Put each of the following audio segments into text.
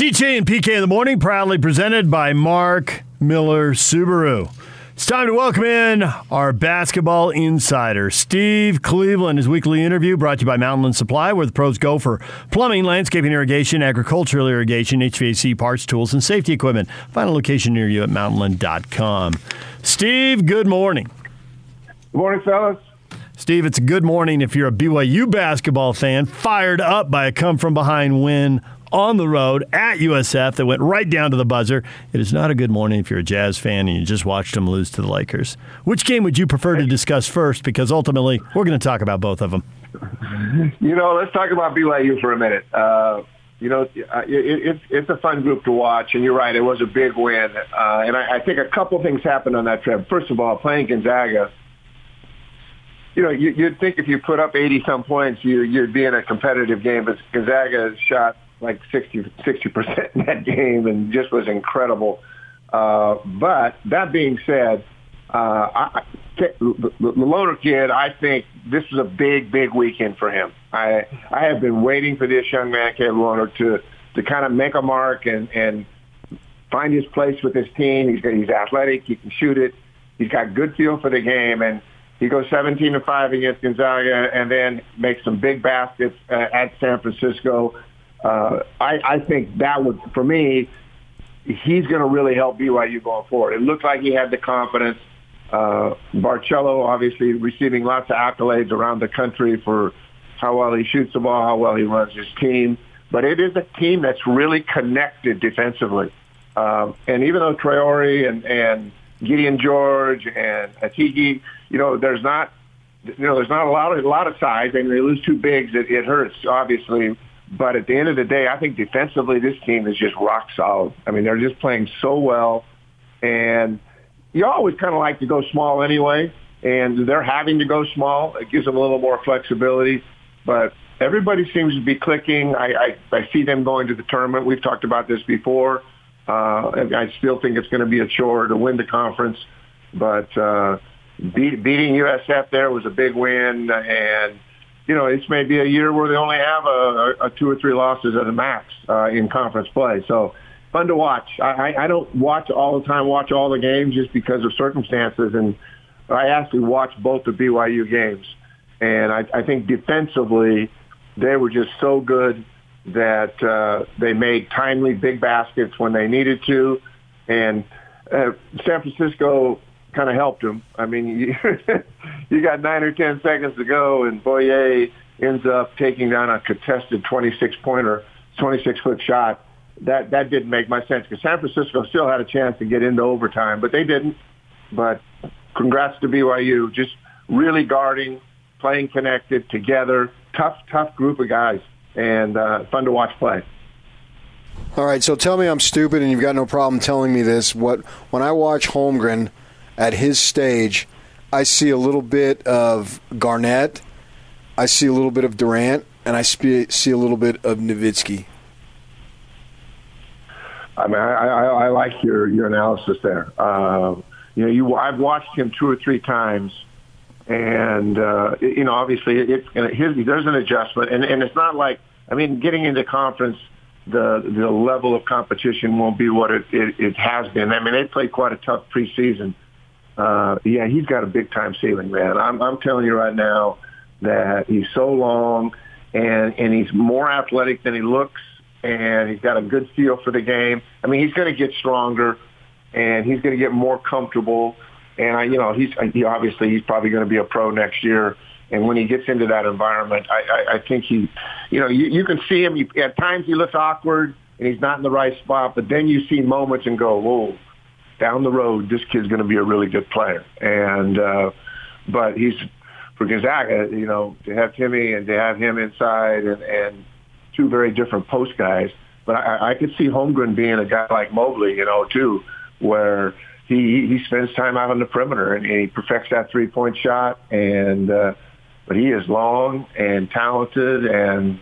DJ and PK in the morning, proudly presented by Mark Miller Subaru. It's time to welcome in our basketball insider, Steve Cleveland. His weekly interview brought to you by Mountainland Supply, where the pros go for plumbing, landscaping, irrigation, agricultural irrigation, HVAC parts, tools, and safety equipment. Final location near you at mountainland.com. Steve, good morning. Good morning, fellas. Steve, it's a good morning if you're a BYU basketball fan, fired up by a come from behind win on the road at USF that went right down to the buzzer. It is not a good morning if you're a Jazz fan and you just watched them lose to the Lakers. Which game would you prefer to discuss first? Because ultimately, we're going to talk about both of them. You know, let's talk about BYU for a minute. Uh, you know, it, it, it's a fun group to watch, and you're right, it was a big win. Uh, and I, I think a couple things happened on that trip. First of all, playing Gonzaga, you know, you, you'd think if you put up 80 some points, you, you'd be in a competitive game. But Gonzaga shot like 60 percent in that game and just was incredible. Uh, but that being said, uh, I, the, Lohner kid, I think this was a big, big weekend for him. I I have been waiting for this young man, Caleb Lohner, to to kind of make a mark and and find his place with his team. He's he's athletic, he can shoot it, he's got good feel for the game, and he goes 17 to five against Gonzaga, and then makes some big baskets uh, at San Francisco uh, I, I think that would, for me, he's going to really help BYU going forward. It looked like he had the confidence. Uh, Barcello obviously receiving lots of accolades around the country for how well he shoots the ball, how well he runs his team. But it is a team that's really connected defensively. Um, and even though Traore and, and Gideon George and Atiki, you know, there's not, you know, there's not a lot of a lot of size, and they lose two bigs. It, it hurts obviously but at the end of the day, I think defensively, this team is just rock solid. I mean, they're just playing so well. And you always kind of like to go small anyway. And they're having to go small. It gives them a little more flexibility. But everybody seems to be clicking. I, I, I see them going to the tournament. We've talked about this before. Uh, I still think it's going to be a chore to win the conference. But uh, beat, beating USF there was a big win. And you know, it's maybe a year where they only have a, a two or three losses at a max uh, in conference play. So fun to watch. I, I don't watch all the time, watch all the games just because of circumstances. And I actually watched both the BYU games. And I, I think defensively, they were just so good that uh, they made timely big baskets when they needed to. And uh, San Francisco kind of helped him. I mean, you, you got nine or ten seconds to go, and Bouyea ends up taking down a contested 26 pointer, 26 foot shot. That that didn't make much sense because San Francisco still had a chance to get into overtime, but they didn't. But congrats to BYU, just really guarding, playing connected together, tough tough group of guys, and uh, fun to watch play. All right, so tell me I'm stupid and you've got no problem telling me this. What when I watch Holmgren at his stage, I see a little bit of Garnett, I see a little bit of Durant, and I see a little bit of Nowitzki. I mean, I, I, I like your your analysis there. Uh, you know, you I've watched him two or three times, and uh, you know, obviously, it's his, there's an adjustment, and and it's not like I mean, getting into conference, the the level of competition won't be what it it, it has been. I mean, they played quite a tough preseason uh, Uh, yeah, he's got a big time ceiling, man. I'm, I'm telling you right now that he's so long and, and he's more athletic than he looks and he's got a good feel for the game. I mean, he's going to get stronger and he's going to get more comfortable. And I, you know, he's uh, he obviously he's probably going to be a pro next year. And when he gets into that environment, I, I, I think he, you know, you, you can see him. At times he looks awkward and he's not in the right spot, but then you see moments and go, whoa, down the road, this kid's going to be a really good player. And uh, but he's for Gonzaga, you know, to have Timme and to have him inside and, and two very different post guys. But I, I could see Holmgren being a guy like Mobley, you know, too, where he he spends time out on the perimeter and he perfects that three point shot. And uh, but he is long and talented and.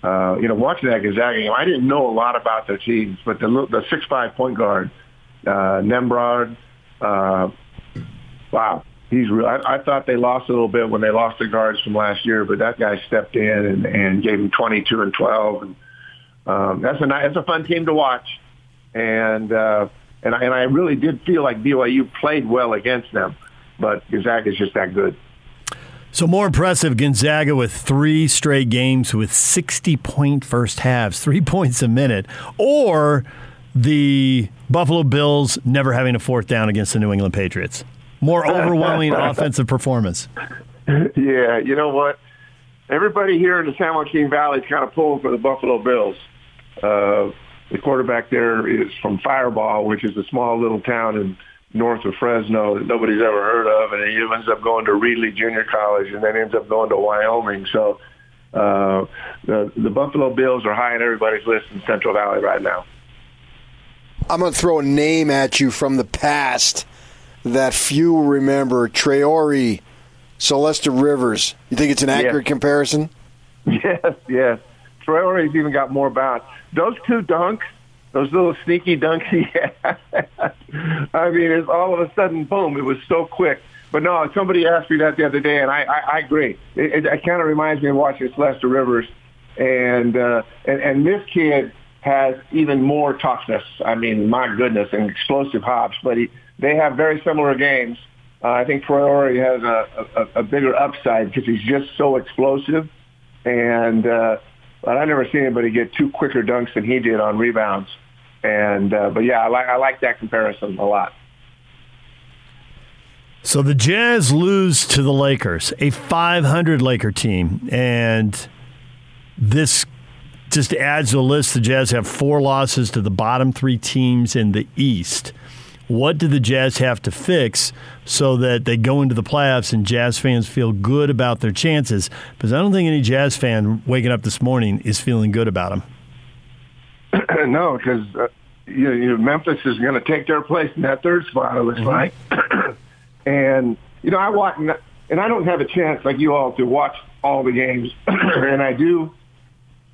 Uh, you know, watching that Gonzaga game, I didn't know a lot about their teams, but the the six five point guard uh, Nembhard. Uh, wow, he's. Real, I, I thought they lost a little bit when they lost the guards from last year, but that guy stepped in and, and gave him 22 and 12. And um, that's a that's a fun team to watch, and uh, and I, and I really did feel like BYU played well against them, but Gonzaga is just that good. So more impressive, Gonzaga with three straight games with 60 point first halves, three points a minute, or the Buffalo Bills never having a fourth down against the New England Patriots. More overwhelming offensive performance. Yeah, you know what? Everybody here in the San Joaquin Valley is kind of pulling for the Buffalo Bills. Uh, the quarterback there is from Firebaugh, which is a small little town in north of Fresno that nobody's ever heard of, and he ends up going to Reedley Junior College and then ends up going to Wyoming. So uh, the the Buffalo Bills are high on everybody's list in Central Valley right now. I'm going to throw a name at you from the past that few remember. Traore, Celeste Rivers. You think it's an accurate yes. comparison? Yes, yes. Traore's even got more bounce. Those two dunks, those little sneaky dunks he had. I mean, it's all of a sudden, boom! It was so quick. But no, somebody asked me that the other day, and I, I, I agree. It, it, it kind of reminds me of watching Celeste Rivers, and uh, and and this kid has even more toughness. I mean, my goodness, and explosive hops. But he, they have very similar games. Uh, I think Traore has a, a, a bigger upside because he's just so explosive. And uh, but I never seen anybody get two quicker dunks than he did on rebounds. And uh, but yeah, I I like that comparison a lot. So the Jazz lose to the Lakers, a 500 Laker team, and this just adds to the list. The Jazz have four losses to the bottom three teams in the East. What do the Jazz have to fix so that they go into the playoffs and Jazz fans feel good about their chances? Because I don't think any Jazz fan waking up this morning is feeling good about them. no, because uh, you, you know, Memphis is going to take their place in that third spot. It looks mm-hmm. like, and you know I watch, and I don't have a chance like you all to watch all the games, and I do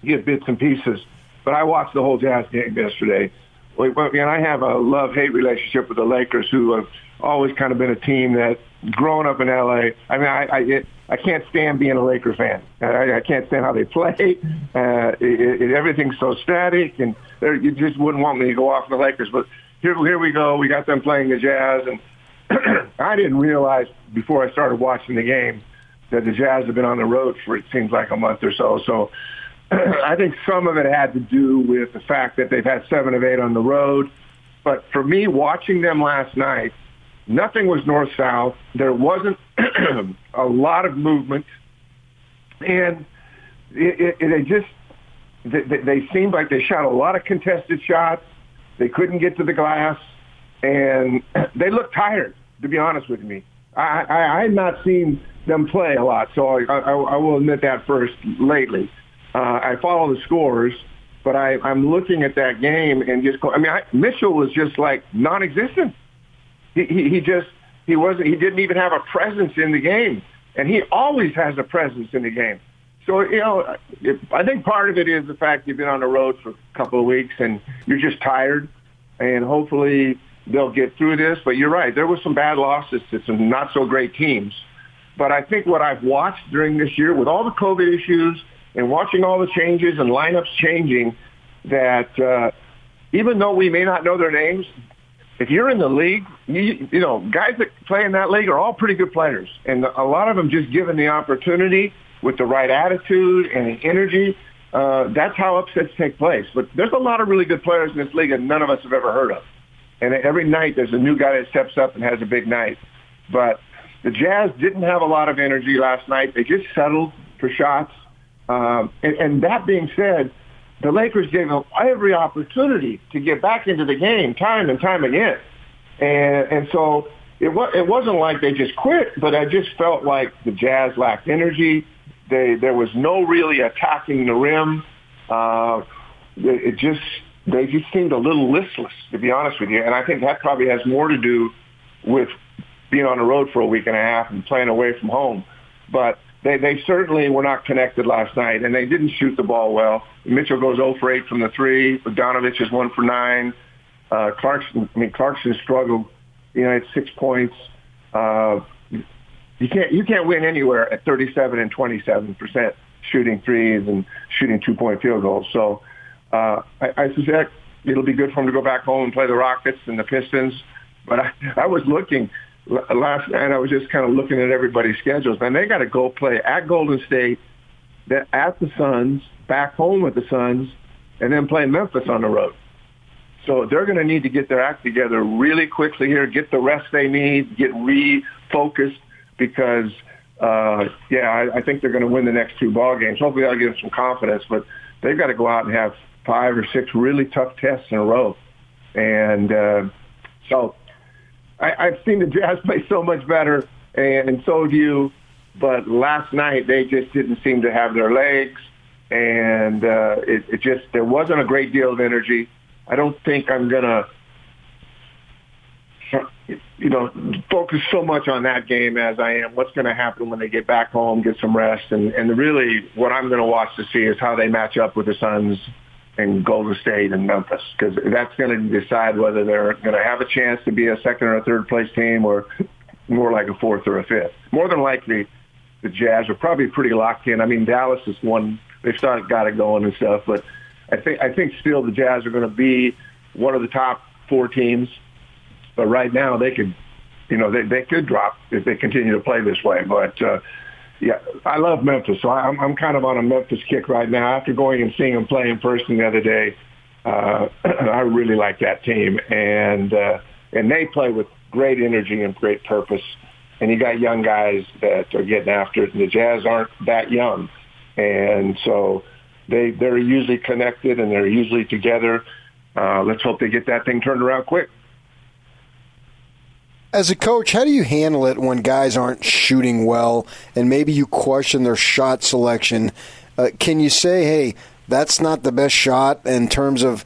get bits and pieces. But I watched the whole Jazz game yesterday. And I have a love-hate relationship with the Lakers, who have always kind of been a team that, growing up in LA, I mean, I I, it, I can't stand being a Laker fan. I, I can't stand how they play. Uh, it, it, everything's so static, and you just wouldn't want me to go off the Lakers. But here, here we go. We got them playing the Jazz, and I didn't realize before I started watching the game that the Jazz have been on the road for it seems like a month or so. So I think some of it had to do with the fact that they've had seven of eight on the road. But for me, watching them last night, nothing was north-south. There wasn't a lot of movement. And it, it, it just, they, they seemed like they shot a lot of contested shots. They couldn't get to the glass. And they looked tired, to be honest with me. I, I, I had not seen them play a lot, so I, I, I will admit that first lately. Uh, I follow the scores, but I, I'm looking at that game and just go. I mean, I, Mitchell was just like non-existent. He, he, he just he wasn't. He didn't even have a presence in the game, and he always has a presence in the game. So you know, if, I think part of it is the fact you've been on the road for a couple of weeks and you're just tired, and hopefully they'll get through this. But you're right, there were some bad losses to some not so great teams. But I think what I've watched during this year, with all the COVID issues and watching all the changes and lineups changing that uh, even though we may not know their names, if you're in the league, you, you know, guys that play in that league are all pretty good players. And a lot of them just given the opportunity with the right attitude and the energy, uh, that's how upsets take place. But there's a lot of really good players in this league that none of us have ever heard of. And every night there's a new guy that steps up and has a big night. But the Jazz didn't have a lot of energy last night. They just settled for shots. Um, and, and that being said, the Lakers gave them every opportunity to get back into the game time and time again. And, and so it, was, it wasn't like they just quit, but I just felt like the Jazz lacked energy. They, there was no really attacking the rim. Uh, it, it just, they just seemed a little listless, to be honest with you. And I think that probably has more to do with being on the road for a week and a half and playing away from home. But they, they certainly were not connected last night, and they didn't shoot the ball well. Mitchell goes 0 for 8 from the three. Bogdanovich is 1 for 9. Uh, Clarkson, I mean, Clarkson struggled. You know, at six points. Uh, you can't you can't win anywhere at 37 and 27 percent shooting threes and shooting two point field goals. So Uh, I, I suspect it'll be good for him to go back home and play the Rockets and the Pistons. But I, I was looking last night. I was just kind of looking at everybody's schedules, and they got to go play at Golden State, at the Suns, back home with the Suns, and then play Memphis on the road. So they're going to need to get their act together really quickly here, get the rest they need, get refocused because, uh, yeah, I, I think they're going to win the next two ball games. Hopefully that'll give them some confidence, but they've got to go out and have five or six really tough tests in a row. And uh, so I, I've seen the Jazz play so much better, and, so have you. But last night they just didn't seem to have their legs, and uh, it, it just there wasn't a great deal of energy. I don't think I'm gonna, you know, focus so much on that game as I am what's going to happen when they get back home, get some rest, and and really what I'm going to watch to see is how they match up with the Suns and Golden State and Memphis because that's going to decide whether they're going to have a chance to be a second or a third place team or more like a fourth or a fifth. More than likely, the Jazz are probably pretty locked in. I mean, Dallas is one they've started got it going and stuff, but I think I think still the Jazz are going to be one of the top four teams. But right now they could, you know, they they could drop if they continue to play this way. But uh, yeah, I love Memphis, so I'm I'm kind of on a Memphis kick right now. After going and seeing them play in person the other day, uh, I really like that team, and uh, and they play with great energy and great purpose. And you got young guys that are getting after it. And the Jazz aren't that young, and so they they're usually connected and they're usually together. Uh, let's hope they get that thing turned around quick. As a coach, how do you handle it when guys aren't shooting well and maybe you question their shot selection? Uh, can you say, hey, that's not the best shot in terms of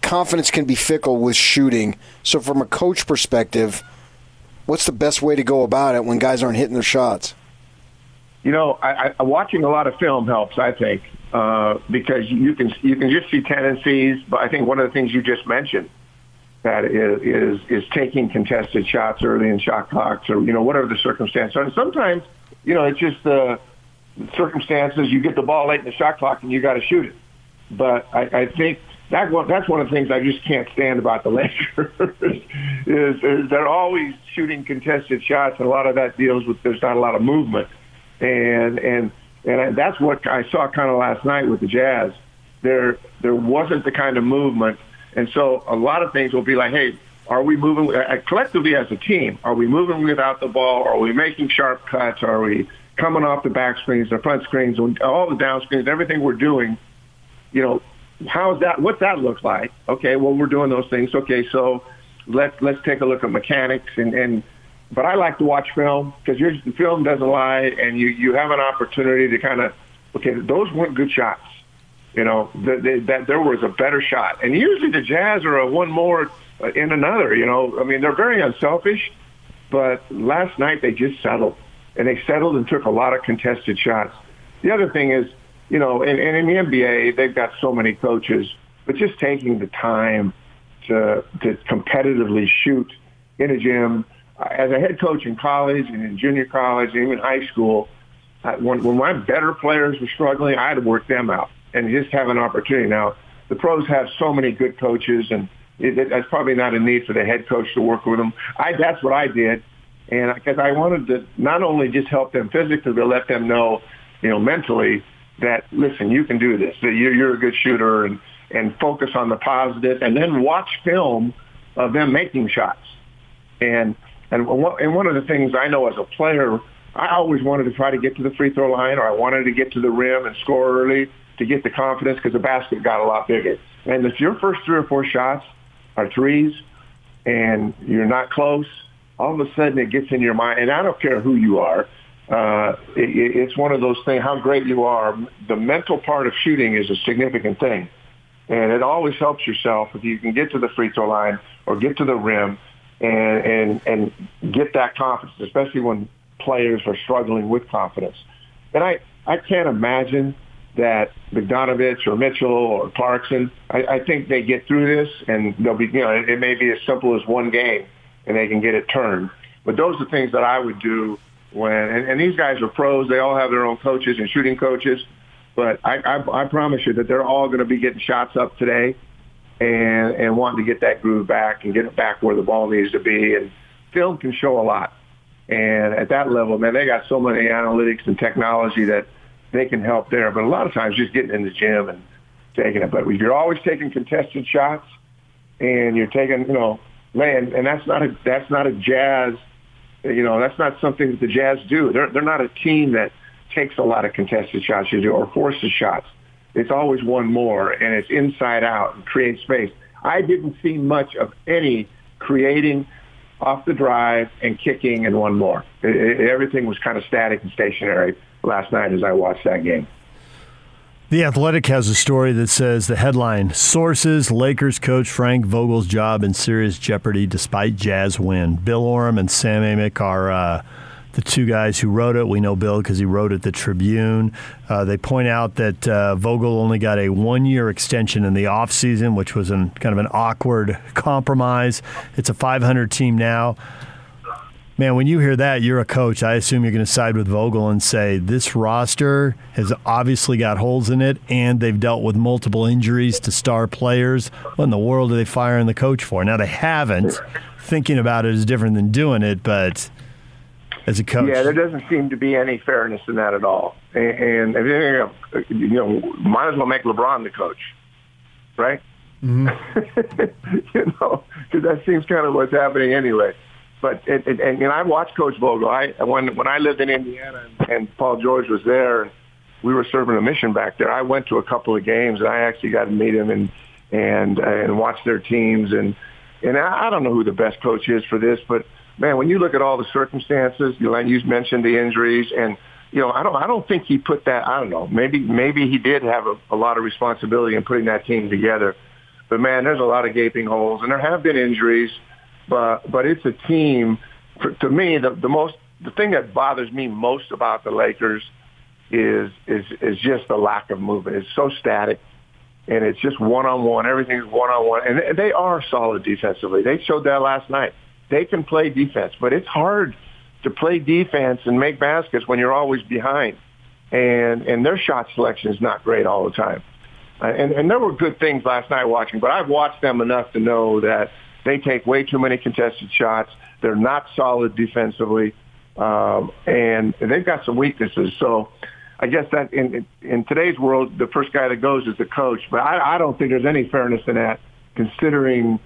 confidence can be fickle with shooting. So, from a coach perspective, what's the best way to go about it when guys aren't hitting their shots? You know, I, I, watching a lot of film helps. I think uh, because you can you can just see tendencies. But I think one of the things you just mentioned that is, is is taking contested shots early in shot clocks or you know whatever the circumstance. And sometimes you know it's just the circumstances. You get the ball late in the shot clock and you got to shoot it. But I, I think that one, that's one of the things I just can't stand about the Lakers is, is they're always shooting contested shots, and a lot of that deals with there's not a lot of movement, and and and that's what I saw kind of last night with the Jazz. There there wasn't the kind of movement and so a lot of things will be like, hey, are we moving uh, collectively as a team? Are we moving without the ball? Are we making sharp cuts? Are we coming off the back screens, the front screens, all the down screens, everything we're doing? You know, how's that? What that look like? Okay, well we're doing those things. Okay, so let's let's take a look at mechanics and and. But I like to watch film because your film doesn't lie, and you you have an opportunity to kind of okay, those weren't good shots you know, that, that there was a better shot. And usually the Jazz are a one more uh, in another, you know. I mean, they're very unselfish, but last night they just settled. And they settled and took a lot of contested shots. The other thing is, you know, and, and in the NBA, they've got so many coaches, but just taking the time to, to competitively shoot in a gym. Uh, as a head coach in college and in junior college and even high school, uh, when, when my better players were struggling, I had to work them out and just have an opportunity. Now, the pros have so many good coaches, and it, it, that's probably not a need for the head coach to work with them. I that's what I did, and because I wanted to not only just help them physically, but let them know, you know, mentally that listen, you can do this. That you're, you're a good shooter, and and focus on the positive, and then watch film of them making shots. And and and one of the things I know as a player, I always wanted to try to get to the free throw line, or I wanted to get to the rim and score early to get the confidence because the basket got a lot bigger. And if your first three or four shots are threes and you're not close, all of a sudden it gets in your mind. And I don't care who you are. Uh, it, it's one of those things, how great you are. The mental part of shooting is a significant thing. And it always helps yourself if you can get to the free throw line or get to the rim and, and, and get that confidence, especially when players are struggling with confidence. And I, I can't imagine that Bogdanovich or Mitchell or Clarkson, I, I think they get through this and they'll be, you know, it, it may be as simple as one game and they can get it turned. But those are things that I would do when, and, and these guys are pros. They all have their own coaches and shooting coaches. But I, I, I promise you that they're all going to be getting shots up today and, and wanting to get that groove back and get it back where the ball needs to be. And film can show a lot. And at that level, man, they got so many analytics and technology that they can help there. But a lot of times just getting in the gym and taking it. But if you're always taking contested shots and you're taking, you know, land, and that's not a, that's not a jazz, you know, that's not something that the Jazz do. They're, they're not a team that takes a lot of contested shots you do or forces shots. It's always one more and it's inside out and creates space. I didn't see much of any creating off the drive and kicking and one more. It, it, everything was kind of static and stationary last night as I watched that game. The Athletic has a story that says the headline Sources Lakers coach Frank Vogel's job in serious jeopardy despite Jazz win. Bill Oram and Sam Amick are. Uh, the two guys who wrote it. We know Bill because he wrote at the Tribune. Uh, they point out that uh, Vogel only got a one year extension in the offseason, which was an, kind of an awkward compromise. It's a 500 team now. Man, when you hear that, you're a coach. I assume you're going to side with Vogel and say this roster has obviously got holes in it, and they've dealt with multiple injuries to star players. What in the world are they firing the coach for? Now, they haven't. Thinking about it is different than doing it, but as a coach. Yeah, there doesn't seem to be any fairness in that at all. And, and you know, might as well make LeBron the coach, right? Mm-hmm. you know, because that seems kind of what's happening anyway. But it, it, and, and I watched Coach Vogel. I when when I lived in Indiana and, and Paul George was there, and we were serving a mission back there. I went to a couple of games, and I actually got to meet him and and and watch their teams. And and I, I don't know who the best coach is for this, but man, when you look at all the circumstances, you know, you mentioned the injuries, and you know, I don't, I don't think he put that. I don't know. Maybe, maybe he did have a, a lot of responsibility in putting that team together. But man, there's a lot of gaping holes, and there have been injuries. But, but it's a team. For, to me, the, the most, the thing that bothers me most about the Lakers is, is, is just the lack of movement. It's so static and it's just one on one. Everything's one on one, and they are solid defensively. They showed that last night they can play defense, but it's hard to play defense and make baskets when you're always behind. And and their shot selection is not great all the time. And and there were good things last night watching, but I've watched them enough to know that they take way too many contested shots. They're not solid defensively, um, and they've got some weaknesses. So. I guess that in in today's world, the first guy that goes is the coach. But I, I don't think there's any fairness in that, considering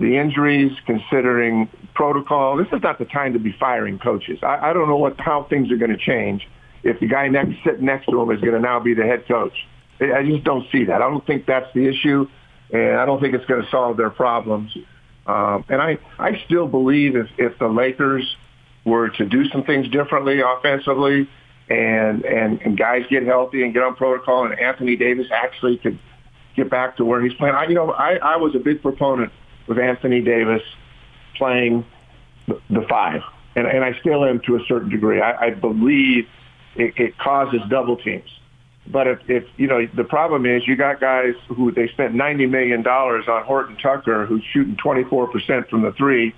the injuries, considering protocol. This is not the time to be firing coaches. I, I don't know what how things are going to change if the guy next sitting next to him is going to now be the head coach. I just don't see that. I don't think that's the issue, and I don't think it's going to solve their problems. Um, and I, I still believe if, if the Lakers were to do some things differently offensively, and, and and guys get healthy and get on protocol, and Anthony Davis actually could get back to where he's playing. I, you know, I, I was a big proponent with Anthony Davis playing the, the five, and, and I still am to a certain degree. I, I believe it, it causes double teams. But if, if you know the problem is you got guys who they spent ninety million dollars on Horton Tucker who's shooting twenty four percent from the three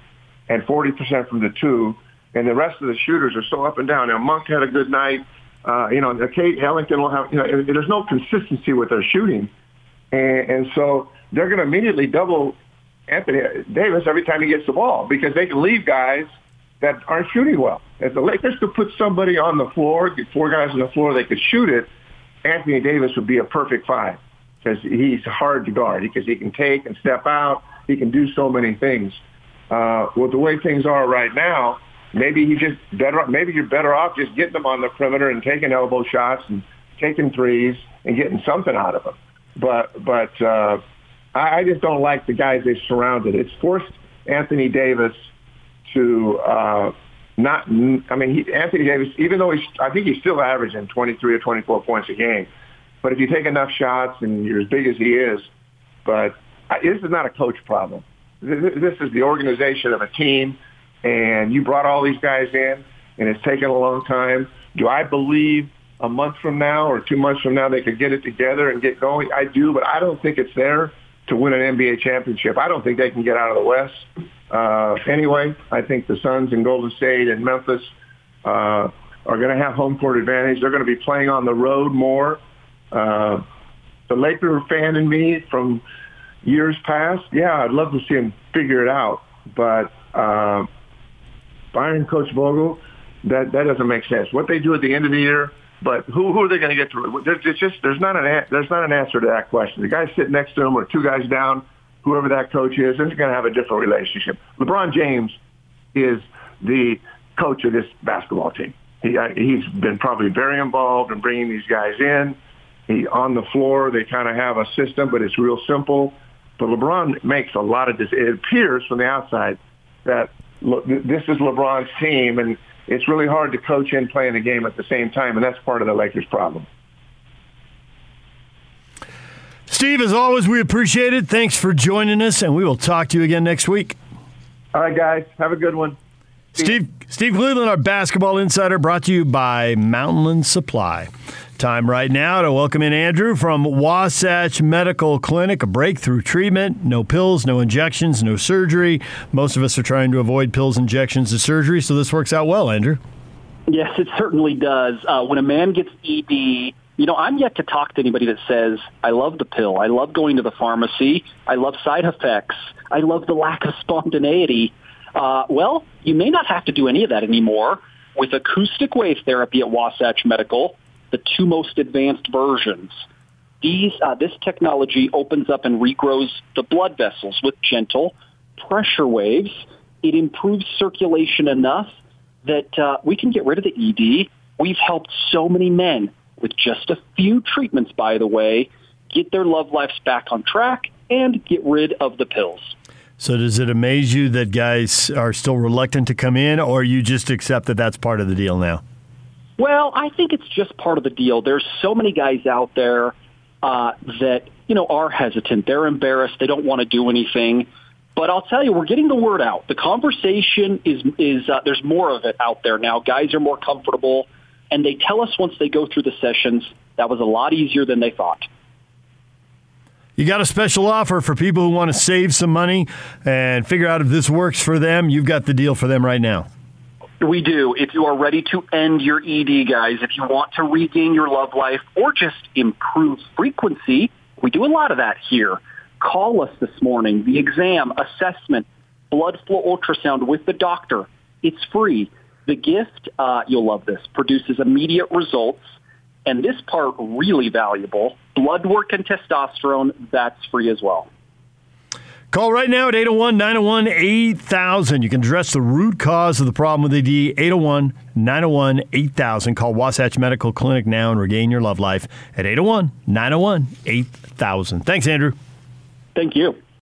and forty percent from the two, and the rest of the shooters are so up and down. Now Monk had a good night. Uh, you know, Kate Ellington will have. You know, there's no consistency with their shooting, and, and so they're going to immediately double Anthony Davis every time he gets the ball because they can leave guys that aren't shooting well. If the Lakers could put somebody on the floor, get four guys on the floor, they could shoot it. Anthony Davis would be a perfect five because he's hard to guard because he can take and step out. He can do so many things. Uh, with the way things are right now, maybe he just better. Maybe you're better off just getting them on the perimeter and taking elbow shots and taking threes and getting something out of them. But but uh, I, I just don't like the guys they surrounded. It's forced Anthony Davis to uh, not. I mean, he, Anthony Davis, even though he's, I think he's still averaging 23 or 24 points a game. But if you take enough shots and you're as big as he is, but this is not a coach problem. This is the organization of a team, and you brought all these guys in, and it's taken a long time. Do I believe a month from now or two months from now they could get it together and get going? I do, but I don't think it's there to win an NBA championship. I don't think they can get out of the West. Uh, anyway, I think the Suns and Golden State and Memphis uh, are going to have home court advantage. They're going to be playing on the road more. Uh, the Laker fan in me from years past, yeah, I'd love to see him figure it out. But uh, firing Coach Vogel, that that doesn't make sense. What they do at the end of the year, but who who are they going to get through? There's just there's not an there's not an answer to that question. The guy sitting next to him or two guys down, whoever that coach is, is going to have a different relationship. LeBron James is the coach of this basketball team. He he's been probably very involved in bringing these guys in. He on the floor, they kind of have a system, but it's real simple. But LeBron makes a lot of this. It appears from the outside that this is LeBron's team, and it's really hard to coach and play in a game at the same time, and that's part of the Lakers' problem. Steve, as always, we appreciate it. Thanks for joining us, and we will talk to you again next week. All right, guys. Have a good one. Steve, Steve Cleveland, our basketball insider, brought to you by Mountainland Supply. Time right now to welcome in Andrew from Wasatch Medical Clinic, a breakthrough treatment. No pills, no injections, no surgery. Most of us are trying to avoid pills, injections, and surgery, so this works out well, Andrew. Yes, it certainly does. Uh, when a man gets ED, you know, I'm yet to talk to anybody that says, I love the pill. I love going to the pharmacy. I love side effects. I love the lack of spontaneity. Uh, well, you may not have to do any of that anymore with acoustic wave therapy at Wasatch Medical the two most advanced versions. These, uh, this technology opens up and regrows the blood vessels with gentle pressure waves. It improves circulation enough that uh, we can get rid of the ED. We've helped so many men with just a few treatments, by the way, get their love lives back on track and get rid of the pills. So, does it amaze you that guys are still reluctant to come in, or you just accept that that's part of the deal now? Well, I think it's just part of the deal. There's so many guys out there uh, that you know are hesitant. They're embarrassed. They don't want to do anything. But I'll tell you, we're getting the word out. The conversation is is uh, there's more of it out there now. Guys are more comfortable, and they tell us once they go through the sessions that was a lot easier than they thought. You got a special offer for people who want to save some money and figure out if this works for them. You've got the deal for them right now. We do. If you are ready to end your ED, guys, if you want to regain your love life or just improve frequency, we do a lot of that here. Call us this morning. The exam, assessment, blood flow ultrasound with the doctor. It's free. The gift, uh, you'll love this, produces immediate results. And this part, really valuable, blood work and testosterone, that's free as well. Call right now at 801 901 8000. You can address the root cause of the problem with ED. 801 901 8000. Call Wasatch Medical Clinic now and regain your love life at 801 901 8000. Thanks, Andrew. Thank you.